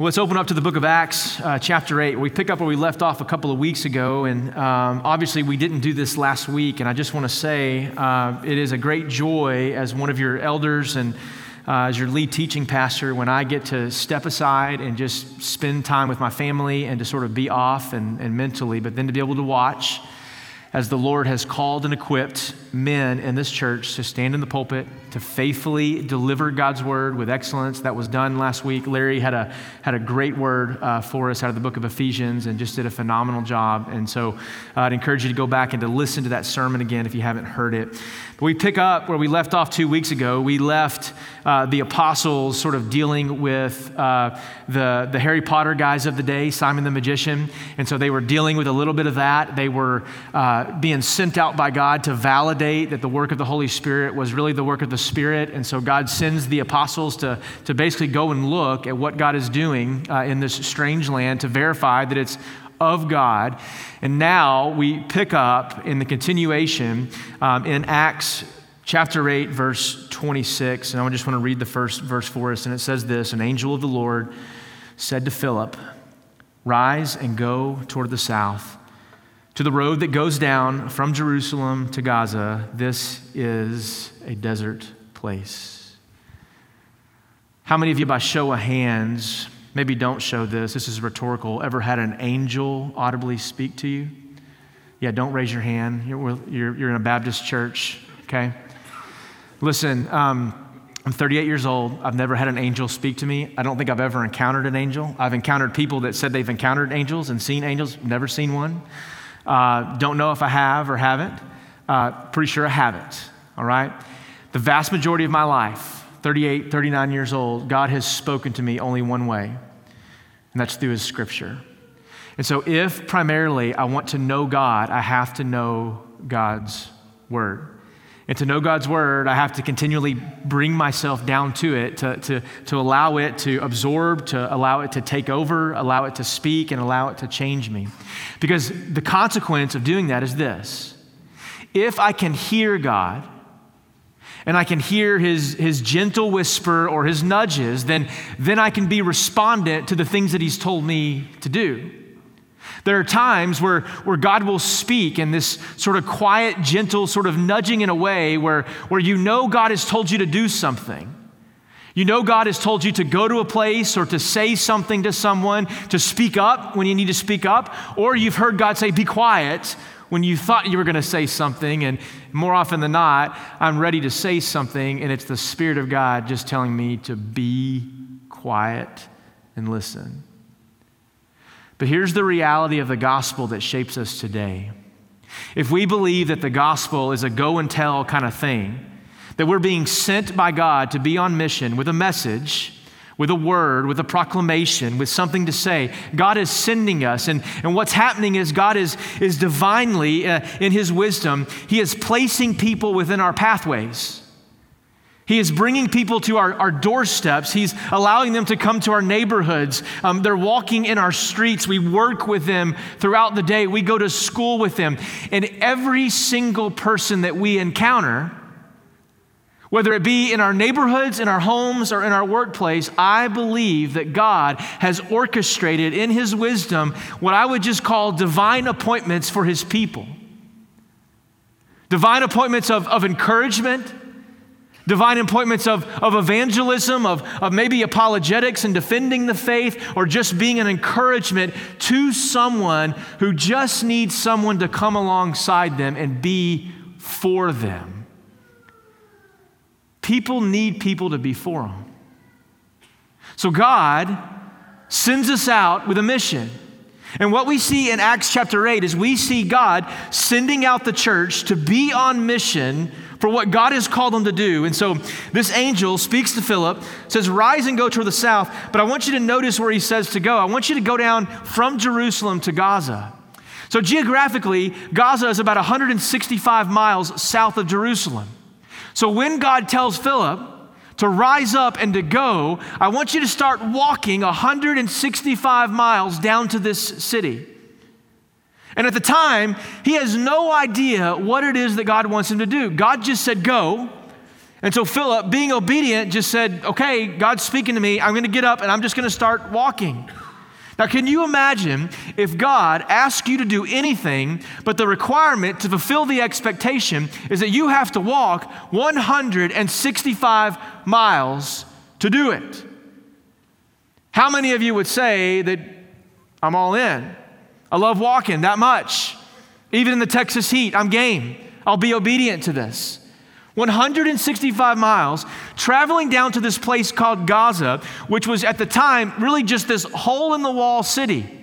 Let's open up to the book of Acts, uh, chapter 8. We pick up where we left off a couple of weeks ago. And um, obviously, we didn't do this last week. And I just want to say uh, it is a great joy as one of your elders and uh, as your lead teaching pastor when I get to step aside and just spend time with my family and to sort of be off and, and mentally, but then to be able to watch as the Lord has called and equipped men in this church to stand in the pulpit, to faithfully deliver God's word with excellence. That was done last week. Larry had a, had a great word uh, for us out of the book of Ephesians and just did a phenomenal job. And so uh, I'd encourage you to go back and to listen to that sermon again if you haven't heard it. But we pick up where we left off two weeks ago. We left uh, the apostles sort of dealing with uh, the, the Harry Potter guys of the day, Simon the magician. And so they were dealing with a little bit of that. They were uh, being sent out by God to validate that the work of the Holy Spirit was really the work of the Spirit. And so God sends the apostles to, to basically go and look at what God is doing uh, in this strange land to verify that it's of God. And now we pick up in the continuation um, in Acts chapter 8, verse 26. And I just want to read the first verse for us. And it says this An angel of the Lord said to Philip, Rise and go toward the south, to the road that goes down from Jerusalem to Gaza. This is a desert place. How many of you, by show of hands, maybe don't show this, this is rhetorical, ever had an angel audibly speak to you? Yeah, don't raise your hand. You're, you're, you're in a Baptist church, okay? Listen, um, I'm 38 years old. I've never had an angel speak to me. I don't think I've ever encountered an angel. I've encountered people that said they've encountered angels and seen angels, never seen one. Uh, don't know if I have or haven't. Uh, pretty sure I haven't, all right? The vast majority of my life, 38, 39 years old, God has spoken to me only one way, and that's through His scripture. And so, if primarily I want to know God, I have to know God's word. And to know God's word, I have to continually bring myself down to it, to, to, to allow it to absorb, to allow it to take over, allow it to speak, and allow it to change me. Because the consequence of doing that is this if I can hear God, and I can hear his, his gentle whisper or his nudges, then, then I can be respondent to the things that he's told me to do. There are times where, where God will speak in this sort of quiet, gentle, sort of nudging in a way where, where you know God has told you to do something. You know God has told you to go to a place or to say something to someone, to speak up when you need to speak up, or you've heard God say, be quiet when you thought you were going to say something, and more often than not, I'm ready to say something, and it's the Spirit of God just telling me to be quiet and listen. But here's the reality of the gospel that shapes us today. If we believe that the gospel is a go and tell kind of thing, that we're being sent by God to be on mission with a message, with a word, with a proclamation, with something to say. God is sending us. And, and what's happening is God is, is divinely, uh, in His wisdom, He is placing people within our pathways. He is bringing people to our, our doorsteps. He's allowing them to come to our neighborhoods. Um, they're walking in our streets. We work with them throughout the day. We go to school with them. And every single person that we encounter, whether it be in our neighborhoods, in our homes, or in our workplace, I believe that God has orchestrated in His wisdom what I would just call divine appointments for His people. Divine appointments of, of encouragement divine appointments of, of evangelism, of, of maybe apologetics and defending the faith, or just being an encouragement to someone who just needs someone to come alongside them and be for them. People need people to be for them. So God sends us out with a mission. And what we see in Acts chapter 8 is we see God sending out the church to be on mission for what God has called them to do. And so this angel speaks to Philip, says, Rise and go toward the south. But I want you to notice where he says to go. I want you to go down from Jerusalem to Gaza. So geographically, Gaza is about 165 miles south of Jerusalem. So when God tells Philip to rise up and to go, I want you to start walking 165 miles down to this city. And at the time, he has no idea what it is that God wants him to do. God just said, Go. And so Philip, being obedient, just said, Okay, God's speaking to me. I'm going to get up and I'm just going to start walking. Now, can you imagine if God asked you to do anything, but the requirement to fulfill the expectation is that you have to walk 165 miles to do it? How many of you would say that I'm all in? I love walking that much. Even in the Texas heat, I'm game. I'll be obedient to this. 165 miles, traveling down to this place called Gaza, which was at the time really just this hole in the wall city.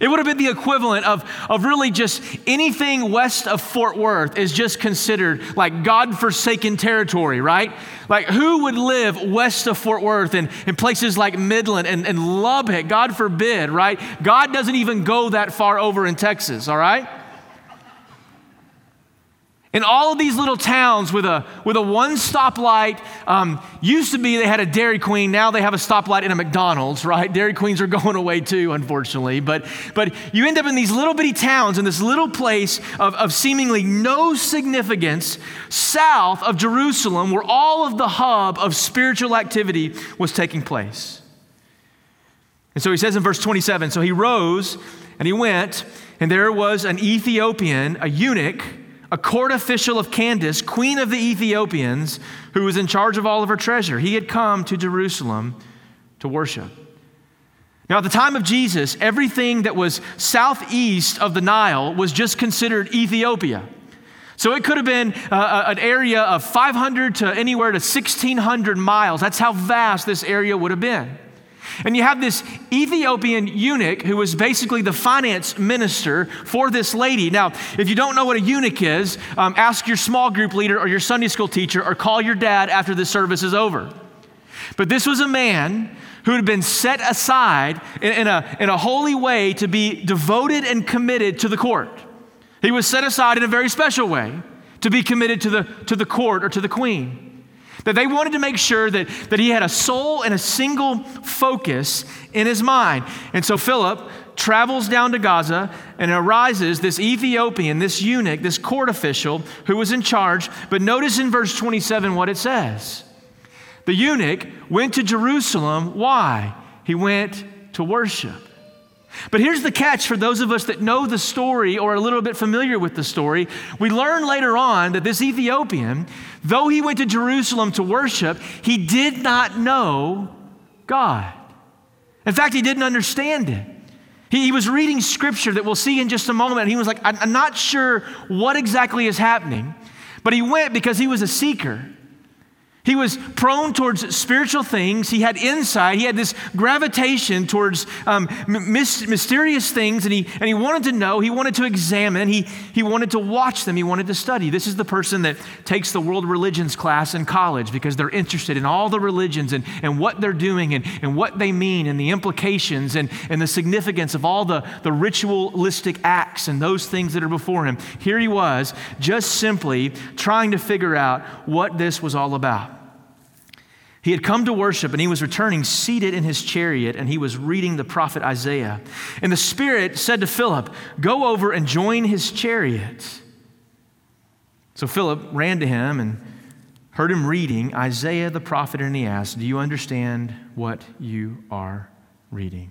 It would have been the equivalent of, of really just anything west of Fort Worth is just considered like God forsaken territory, right? Like, who would live west of Fort Worth and in places like Midland and, and Lubbock? God forbid, right? God doesn't even go that far over in Texas, all right? In all of these little towns with a, with a one stoplight, um, used to be they had a Dairy Queen, now they have a stoplight in a McDonald's, right? Dairy Queens are going away too, unfortunately. But, but you end up in these little bitty towns in this little place of, of seemingly no significance south of Jerusalem where all of the hub of spiritual activity was taking place. And so he says in verse 27 So he rose and he went, and there was an Ethiopian, a eunuch a court official of Candace, queen of the Ethiopians, who was in charge of all of her treasure. He had come to Jerusalem to worship. Now, at the time of Jesus, everything that was southeast of the Nile was just considered Ethiopia. So it could have been uh, an area of 500 to anywhere to 1,600 miles. That's how vast this area would have been. And you have this Ethiopian eunuch who was basically the finance minister for this lady. Now, if you don't know what a eunuch is, um, ask your small group leader or your Sunday school teacher or call your dad after the service is over. But this was a man who had been set aside in, in, a, in a holy way to be devoted and committed to the court. He was set aside in a very special way to be committed to the, to the court or to the queen. That they wanted to make sure that, that he had a sole and a single focus in his mind. And so Philip travels down to Gaza and arises this Ethiopian, this eunuch, this court official who was in charge. But notice in verse 27 what it says. The eunuch went to Jerusalem. Why? He went to worship. But here's the catch for those of us that know the story or are a little bit familiar with the story. We learn later on that this Ethiopian, though he went to Jerusalem to worship, he did not know God. In fact, he didn't understand it. He, he was reading scripture that we'll see in just a moment, and he was like, I'm not sure what exactly is happening. But he went because he was a seeker. He was prone towards spiritual things. He had insight. He had this gravitation towards um, mysterious things, and he, and he wanted to know. He wanted to examine. He, he wanted to watch them. He wanted to study. This is the person that takes the world religions class in college because they're interested in all the religions and, and what they're doing and, and what they mean and the implications and, and the significance of all the, the ritualistic acts and those things that are before him. Here he was, just simply trying to figure out what this was all about. He had come to worship and he was returning seated in his chariot and he was reading the prophet Isaiah. And the Spirit said to Philip, Go over and join his chariot. So Philip ran to him and heard him reading Isaiah the prophet and he asked, Do you understand what you are reading?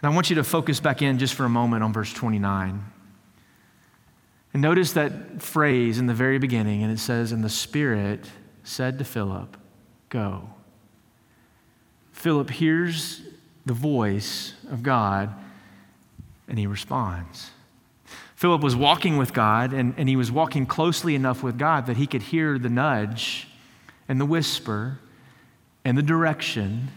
And I want you to focus back in just for a moment on verse 29. And notice that phrase in the very beginning, and it says, And the Spirit said to Philip, Go. Philip hears the voice of God and he responds. Philip was walking with God and, and he was walking closely enough with God that he could hear the nudge and the whisper and the direction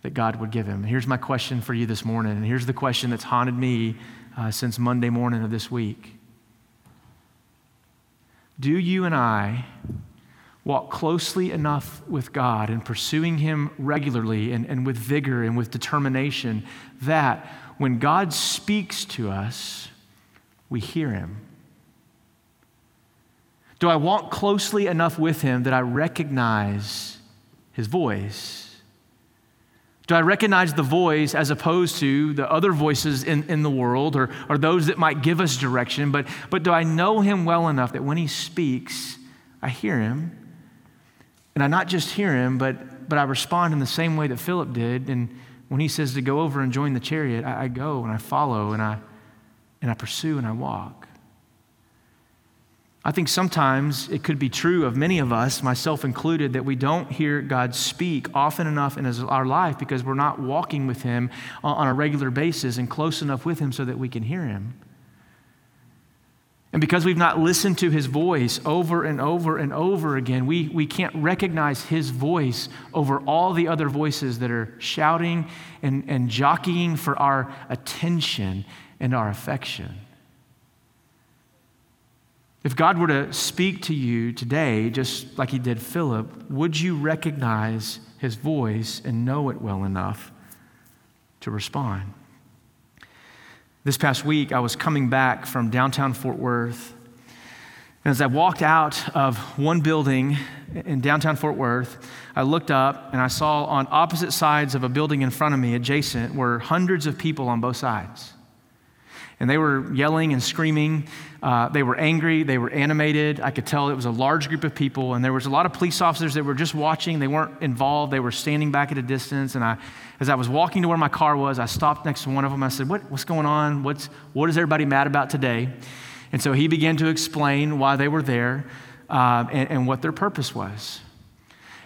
that God would give him. Here's my question for you this morning, and here's the question that's haunted me uh, since Monday morning of this week. Do you and I walk closely enough with God and pursuing Him regularly and, and with vigor and with determination that when God speaks to us, we hear Him? Do I walk closely enough with Him that I recognize His voice? Do I recognize the voice as opposed to the other voices in, in the world or, or those that might give us direction? But, but do I know Him well enough that when He speaks, I hear Him And I not just hear him, but, but I respond in the same way that Philip did. And when he says to go over and join the chariot, I, I go and I follow and I, and I pursue and I walk. I think sometimes it could be true of many of us, myself included, that we don't hear God speak often enough in our life because we're not walking with Him on a regular basis and close enough with Him so that we can hear Him. And because we've not listened to his voice over and over and over again, we, we can't recognize his voice over all the other voices that are shouting and, and jockeying for our attention and our affection. If God were to speak to you today, just like he did Philip, would you recognize his voice and know it well enough to respond? This past week, I was coming back from downtown Fort Worth. And as I walked out of one building in downtown Fort Worth, I looked up and I saw on opposite sides of a building in front of me, adjacent, were hundreds of people on both sides. And they were yelling and screaming. Uh, they were angry. They were animated. I could tell it was a large group of people. And there was a lot of police officers that were just watching. They weren't involved. They were standing back at a distance. And I, as I was walking to where my car was, I stopped next to one of them. I said, what, What's going on? What's, what is everybody mad about today? And so he began to explain why they were there uh, and, and what their purpose was.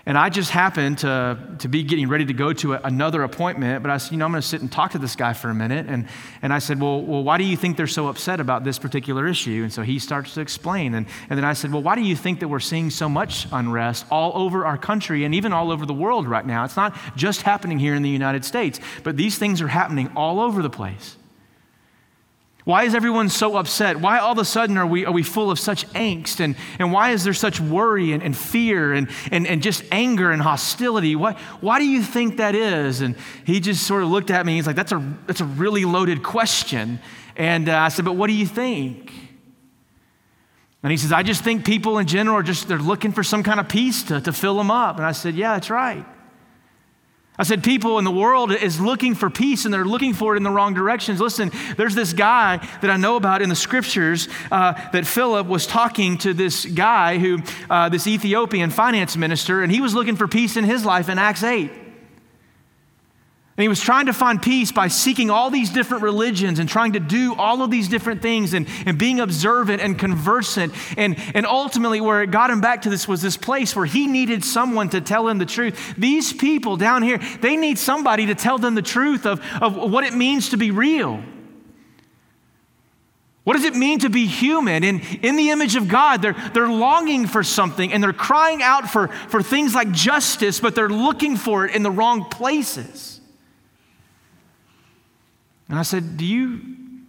And I just happened to, to be getting ready to go to a, another appointment, but I said, you know, I'm going to sit and talk to this guy for a minute. And, and I said, well, well, why do you think they're so upset about this particular issue? And so he starts to explain. And, and then I said, well, why do you think that we're seeing so much unrest all over our country and even all over the world right now? It's not just happening here in the United States, but these things are happening all over the place. Why is everyone so upset? Why all of a sudden are we, are we full of such angst? And, and why is there such worry and, and fear and, and, and just anger and hostility? Why, why do you think that is? And he just sort of looked at me. He's like, that's a, that's a really loaded question. And uh, I said, but what do you think? And he says, I just think people in general are just, they're looking for some kind of peace to, to fill them up. And I said, yeah, that's right. I said, people in the world is looking for peace and they're looking for it in the wrong directions. Listen, there's this guy that I know about in the scriptures uh, that Philip was talking to this guy who, uh, this Ethiopian finance minister, and he was looking for peace in his life in Acts 8. And he was trying to find peace by seeking all these different religions and trying to do all of these different things and, and being observant and conversant. And, and ultimately, where it got him back to this was this place where he needed someone to tell him the truth. These people down here, they need somebody to tell them the truth of, of what it means to be real. What does it mean to be human? And in the image of God, they're, they're longing for something and they're crying out for, for things like justice, but they're looking for it in the wrong places. And I said, Do you,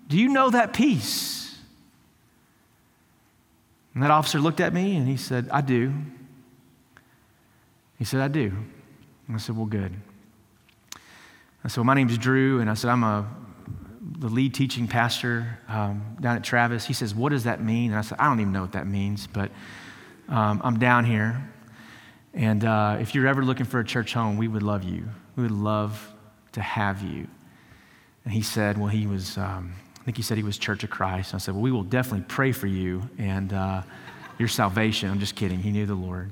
do you know that peace? And that officer looked at me and he said, I do. He said, I do. And I said, Well, good. I said, well, My name's Drew, and I said, I'm a, the lead teaching pastor um, down at Travis. He says, What does that mean? And I said, I don't even know what that means, but um, I'm down here. And uh, if you're ever looking for a church home, we would love you. We would love to have you. And he said, well, he was, um, I think he said he was Church of Christ. And I said, well, we will definitely pray for you and uh, your salvation. I'm just kidding. He knew the Lord.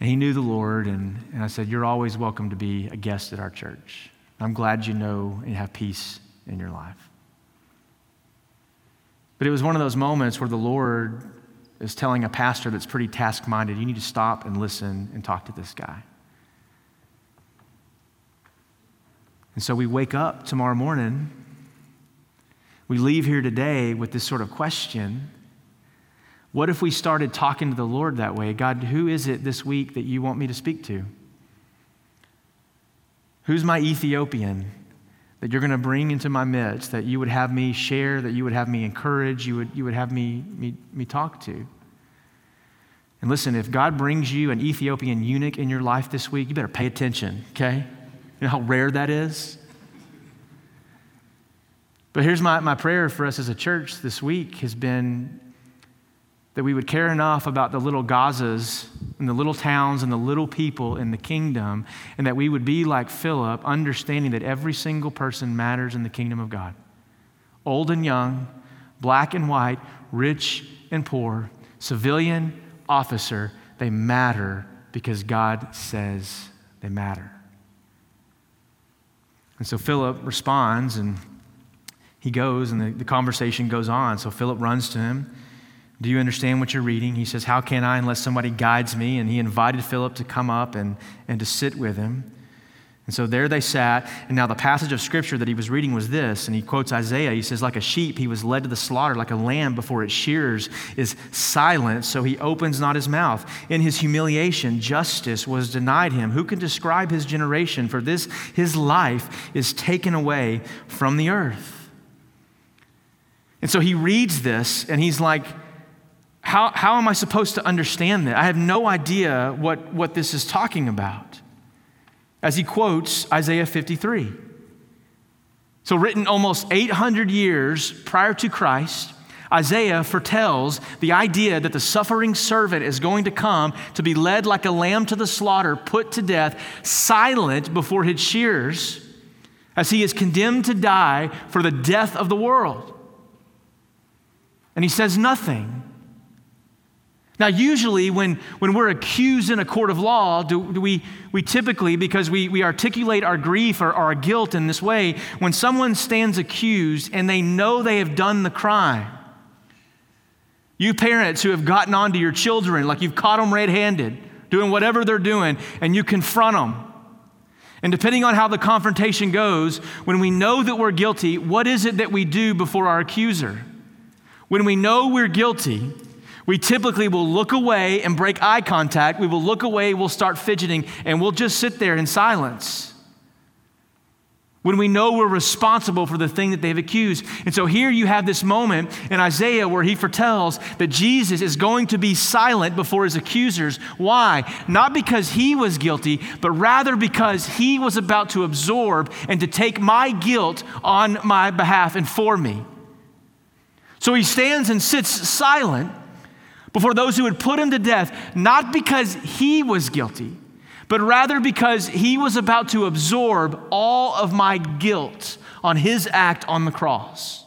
And he knew the Lord. And, and I said, you're always welcome to be a guest at our church. I'm glad you know and have peace in your life. But it was one of those moments where the Lord is telling a pastor that's pretty task minded, you need to stop and listen and talk to this guy. And so we wake up tomorrow morning. We leave here today with this sort of question What if we started talking to the Lord that way? God, who is it this week that you want me to speak to? Who's my Ethiopian that you're going to bring into my midst, that you would have me share, that you would have me encourage, you would, you would have me, me, me talk to? And listen, if God brings you an Ethiopian eunuch in your life this week, you better pay attention, okay? You know how rare that is? But here's my, my prayer for us as a church this week has been that we would care enough about the little Gazas and the little towns and the little people in the kingdom, and that we would be like Philip, understanding that every single person matters in the kingdom of God. Old and young, black and white, rich and poor, civilian, officer, They matter because God says they matter. And so Philip responds and he goes, and the, the conversation goes on. So Philip runs to him. Do you understand what you're reading? He says, How can I unless somebody guides me? And he invited Philip to come up and, and to sit with him. And so there they sat. And now the passage of scripture that he was reading was this. And he quotes Isaiah. He says, Like a sheep, he was led to the slaughter, like a lamb before its shears is silent, so he opens not his mouth. In his humiliation, justice was denied him. Who can describe his generation? For this, his life is taken away from the earth. And so he reads this and he's like, how, how am I supposed to understand that? I have no idea what, what this is talking about as he quotes Isaiah 53. So, written almost 800 years prior to Christ, Isaiah foretells the idea that the suffering servant is going to come to be led like a lamb to the slaughter, put to death, silent before his shears, as he is condemned to die for the death of the world. And he says nothing now, usually, when, when we're accused in a court of law, do, do we, we typically, because we, we articulate our grief or our guilt in this way, when someone stands accused and they know they have done the crime, you parents who have gotten onto your children, like you've caught them red handed, doing whatever they're doing, and you confront them. And depending on how the confrontation goes, when we know that we're guilty, what is it that we do before our accuser? When we know we're guilty, we typically will look away and break eye contact. We will look away, we'll start fidgeting, and we'll just sit there in silence. When we know we're responsible for the thing that they've accused. And so here you have this moment in Isaiah where he foretells that Jesus is going to be silent before his accusers. Why? Not because he was guilty, but rather because he was about to absorb and to take my guilt on my behalf and for me. So he stands and sits silent before those who would put him to death, not because he was guilty, but rather because he was about to absorb all of my guilt on his act on the cross.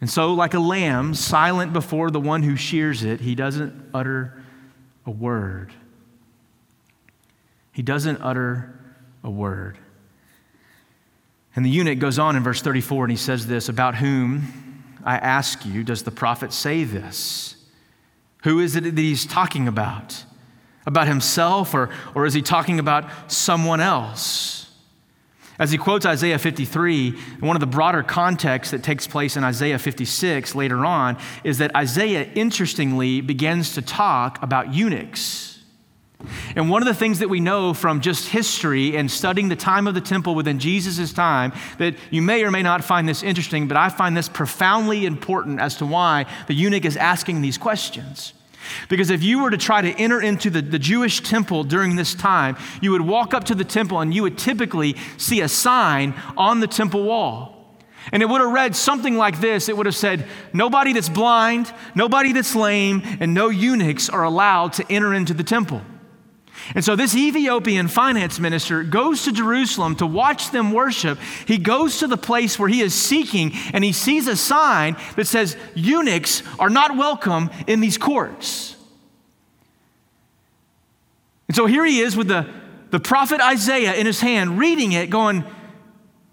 And so, like a lamb silent before the one who shears it, he doesn't utter a word. He doesn't utter a word. And the eunuch goes on in verse 34 and he says this about whom I ask you, does the prophet say this? Who is it that he's talking about? About himself, or, or is he talking about someone else? As he quotes Isaiah 53, one of the broader contexts that takes place in Isaiah 56 later on is that Isaiah interestingly begins to talk about eunuchs. And one of the things that we know from just history and studying the time of the temple within Jesus' time, that you may or may not find this interesting, but I find this profoundly important as to why the eunuch is asking these questions. Because if you were to try to enter into the, the Jewish temple during this time, you would walk up to the temple and you would typically see a sign on the temple wall. And it would have read something like this it would have said, Nobody that's blind, nobody that's lame, and no eunuchs are allowed to enter into the temple. And so this Ethiopian finance minister goes to Jerusalem to watch them worship. He goes to the place where he is seeking and he sees a sign that says, Eunuchs are not welcome in these courts. And so here he is with the, the prophet Isaiah in his hand, reading it, going,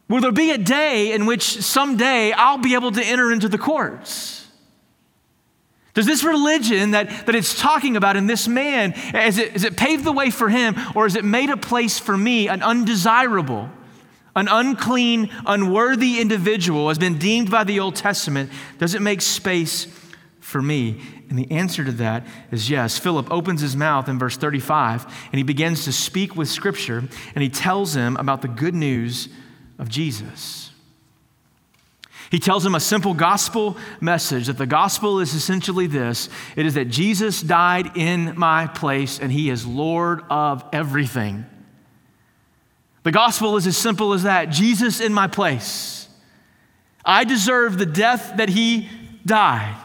Will there be a day in which someday I'll be able to enter into the courts? Does this religion that, that it's talking about in this man, is it, is it paved the way for him, or is it made a place for me, an undesirable, an unclean, unworthy individual has been deemed by the Old Testament? Does it make space for me? And the answer to that is yes. Philip opens his mouth in verse 35 and he begins to speak with Scripture and he tells him about the good news of Jesus. He tells him a simple gospel message that the gospel is essentially this it is that Jesus died in my place and he is Lord of everything. The gospel is as simple as that Jesus in my place. I deserve the death that he died.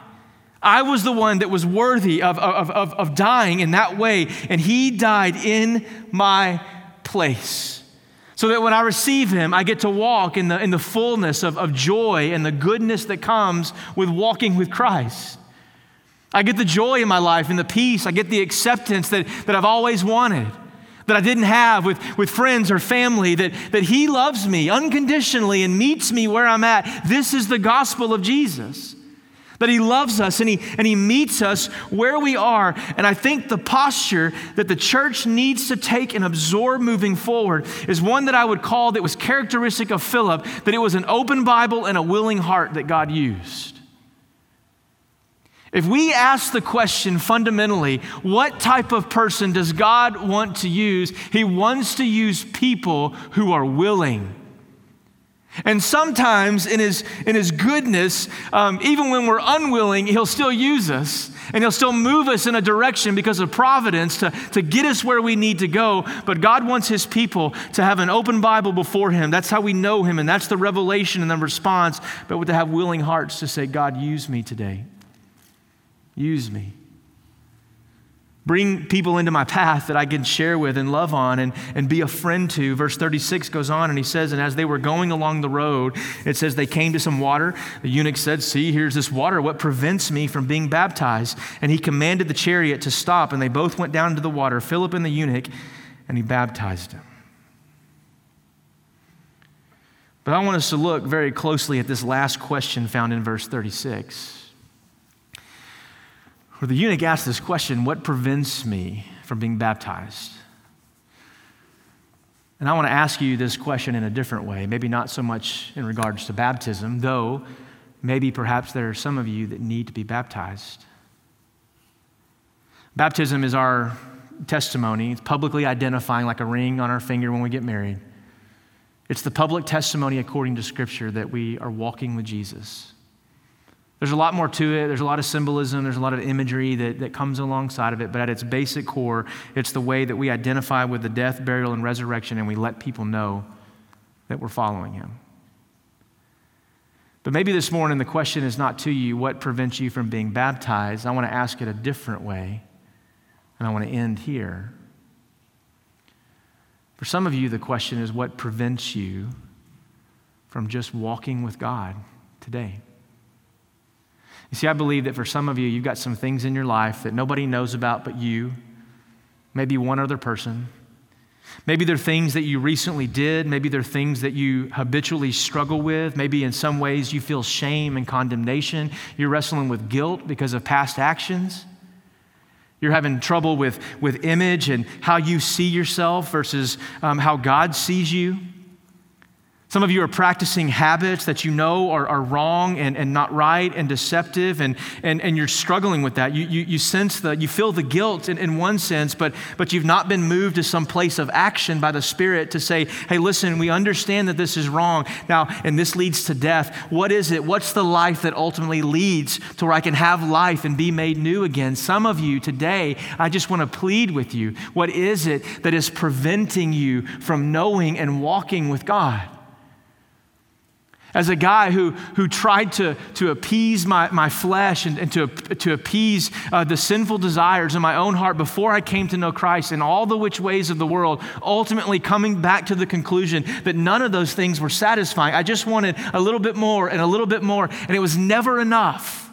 I was the one that was worthy of, of, of, of dying in that way, and he died in my place so that when I receive him, I get to walk in the, in the fullness of, of joy and the goodness that comes with walking with Christ. I get the joy in my life and the peace. I get the acceptance that, that I've always wanted, that I didn't have with, with friends or family, that, that He loves me unconditionally and meets me where I'm at. This is the gospel of Jesus. That he loves us and he, and he meets us where we are. And I think the posture that the church needs to take and absorb moving forward is one that I would call that was characteristic of Philip, that it was an open Bible and a willing heart that God used. If we ask the question fundamentally, what type of person does God want to use? He wants to use people who are willing. And sometimes in his, in his goodness, um, even when we're unwilling, he'll still use us and he'll still move us in a direction because of providence to, to get us where we need to go. But God wants his people to have an open Bible before him. That's how we know him, and that's the revelation and the response, but to have willing hearts to say, God, use me today. Use me. Bring people into my path that I can share with and love on and, and be a friend to. Verse 36 goes on and he says, And as they were going along the road, it says they came to some water. The eunuch said, See, here's this water. What prevents me from being baptized? And he commanded the chariot to stop, and they both went down to the water, Philip and the eunuch, and he baptized him. But I want us to look very closely at this last question found in verse 36 where the eunuch asked this question What prevents me from being baptized? And I want to ask you this question in a different way, maybe not so much in regards to baptism, though maybe perhaps there are some of you that need to be baptized. Baptism is our testimony, it's publicly identifying like a ring on our finger when we get married. It's the public testimony according to Scripture that we are walking with Jesus. There's a lot more to it. There's a lot of symbolism. There's a lot of imagery that, that comes alongside of it. But at its basic core, it's the way that we identify with the death, burial, and resurrection, and we let people know that we're following him. But maybe this morning the question is not to you what prevents you from being baptized. I want to ask it a different way, and I want to end here. For some of you, the question is what prevents you from just walking with God today? You see, I believe that for some of you, you've got some things in your life that nobody knows about but you, maybe one other person. Maybe they're things that you recently did. Maybe they're things that you habitually struggle with. Maybe in some ways you feel shame and condemnation. You're wrestling with guilt because of past actions. You're having trouble with, with image and how you see yourself versus um, how God sees you. Some of you are practicing habits that you know are, are wrong and, and not right and deceptive, and, and, and you're struggling with that. You, you, you sense that you feel the guilt in, in one sense, but, but you've not been moved to some place of action by the Spirit to say, hey, listen, we understand that this is wrong. Now, and this leads to death. What is it? What's the life that ultimately leads to where I can have life and be made new again? Some of you today, I just want to plead with you. What is it that is preventing you from knowing and walking with God? As a guy who, who tried to, to appease my, my flesh and, and to, to appease uh, the sinful desires in my own heart before I came to know Christ in all the which ways of the world, ultimately coming back to the conclusion that none of those things were satisfying. I just wanted a little bit more and a little bit more, and it was never enough.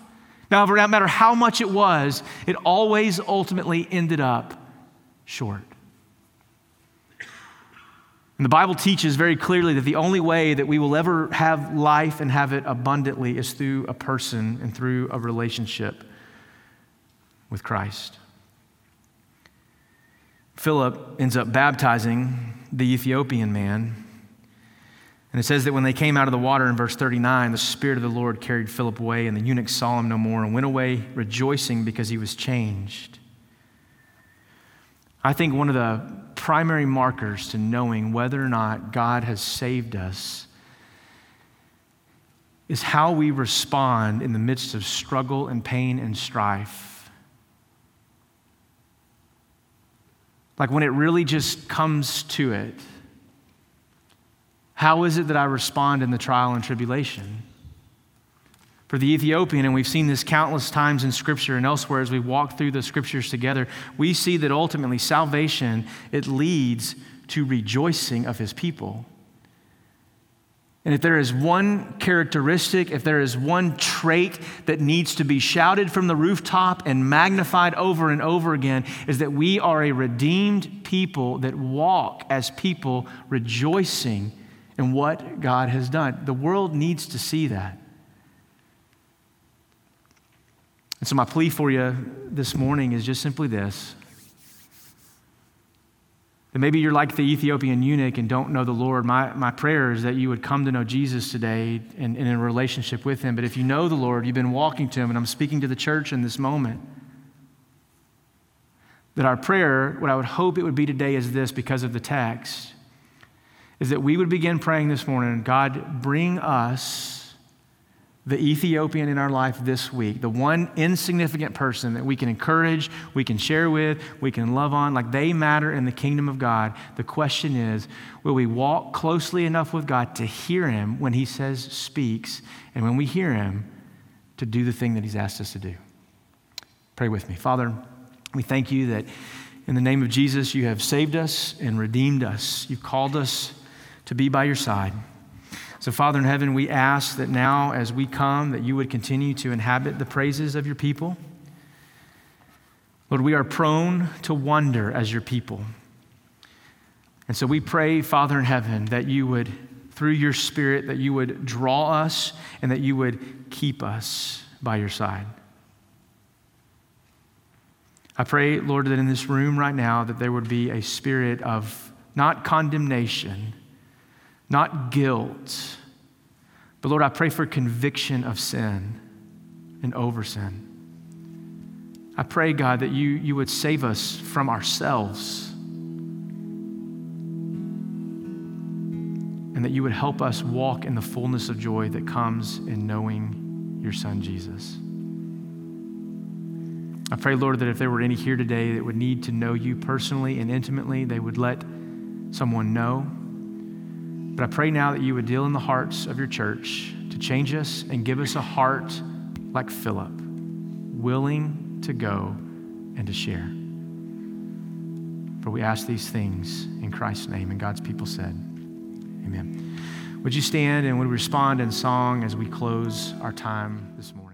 Now, no matter how much it was, it always ultimately ended up short. And the Bible teaches very clearly that the only way that we will ever have life and have it abundantly is through a person and through a relationship with Christ. Philip ends up baptizing the Ethiopian man. And it says that when they came out of the water in verse 39, the Spirit of the Lord carried Philip away, and the eunuch saw him no more and went away rejoicing because he was changed. I think one of the primary markers to knowing whether or not God has saved us is how we respond in the midst of struggle and pain and strife. Like when it really just comes to it, how is it that I respond in the trial and tribulation? For the Ethiopian, and we've seen this countless times in Scripture and elsewhere as we walk through the Scriptures together, we see that ultimately salvation, it leads to rejoicing of his people. And if there is one characteristic, if there is one trait that needs to be shouted from the rooftop and magnified over and over again, is that we are a redeemed people that walk as people rejoicing in what God has done. The world needs to see that. And so, my plea for you this morning is just simply this that maybe you're like the Ethiopian eunuch and don't know the Lord. My, my prayer is that you would come to know Jesus today and, and in a relationship with Him. But if you know the Lord, you've been walking to Him, and I'm speaking to the church in this moment, that our prayer, what I would hope it would be today is this because of the text, is that we would begin praying this morning God, bring us the Ethiopian in our life this week, the one insignificant person that we can encourage, we can share with, we can love on, like they matter in the kingdom of God. The question is will we walk closely enough with God to hear Him when He says, speaks, and when we hear Him, to do the thing that He's asked us to do? Pray with me. Father, we thank you that in the name of Jesus, you have saved us and redeemed us. You've called us to be by your side. So, Father in heaven, we ask that now as we come, that you would continue to inhabit the praises of your people. Lord, we are prone to wonder as your people. And so we pray, Father in heaven, that you would, through your Spirit, that you would draw us and that you would keep us by your side. I pray, Lord, that in this room right now, that there would be a spirit of not condemnation, not guilt. But Lord, I pray for conviction of sin and over sin. I pray, God, that you, you would save us from ourselves and that you would help us walk in the fullness of joy that comes in knowing your Son, Jesus. I pray, Lord, that if there were any here today that would need to know you personally and intimately, they would let someone know. But I pray now that you would deal in the hearts of your church to change us and give us a heart like Philip, willing to go and to share. For we ask these things in Christ's name, and God's people said, Amen. Would you stand and would we respond in song as we close our time this morning?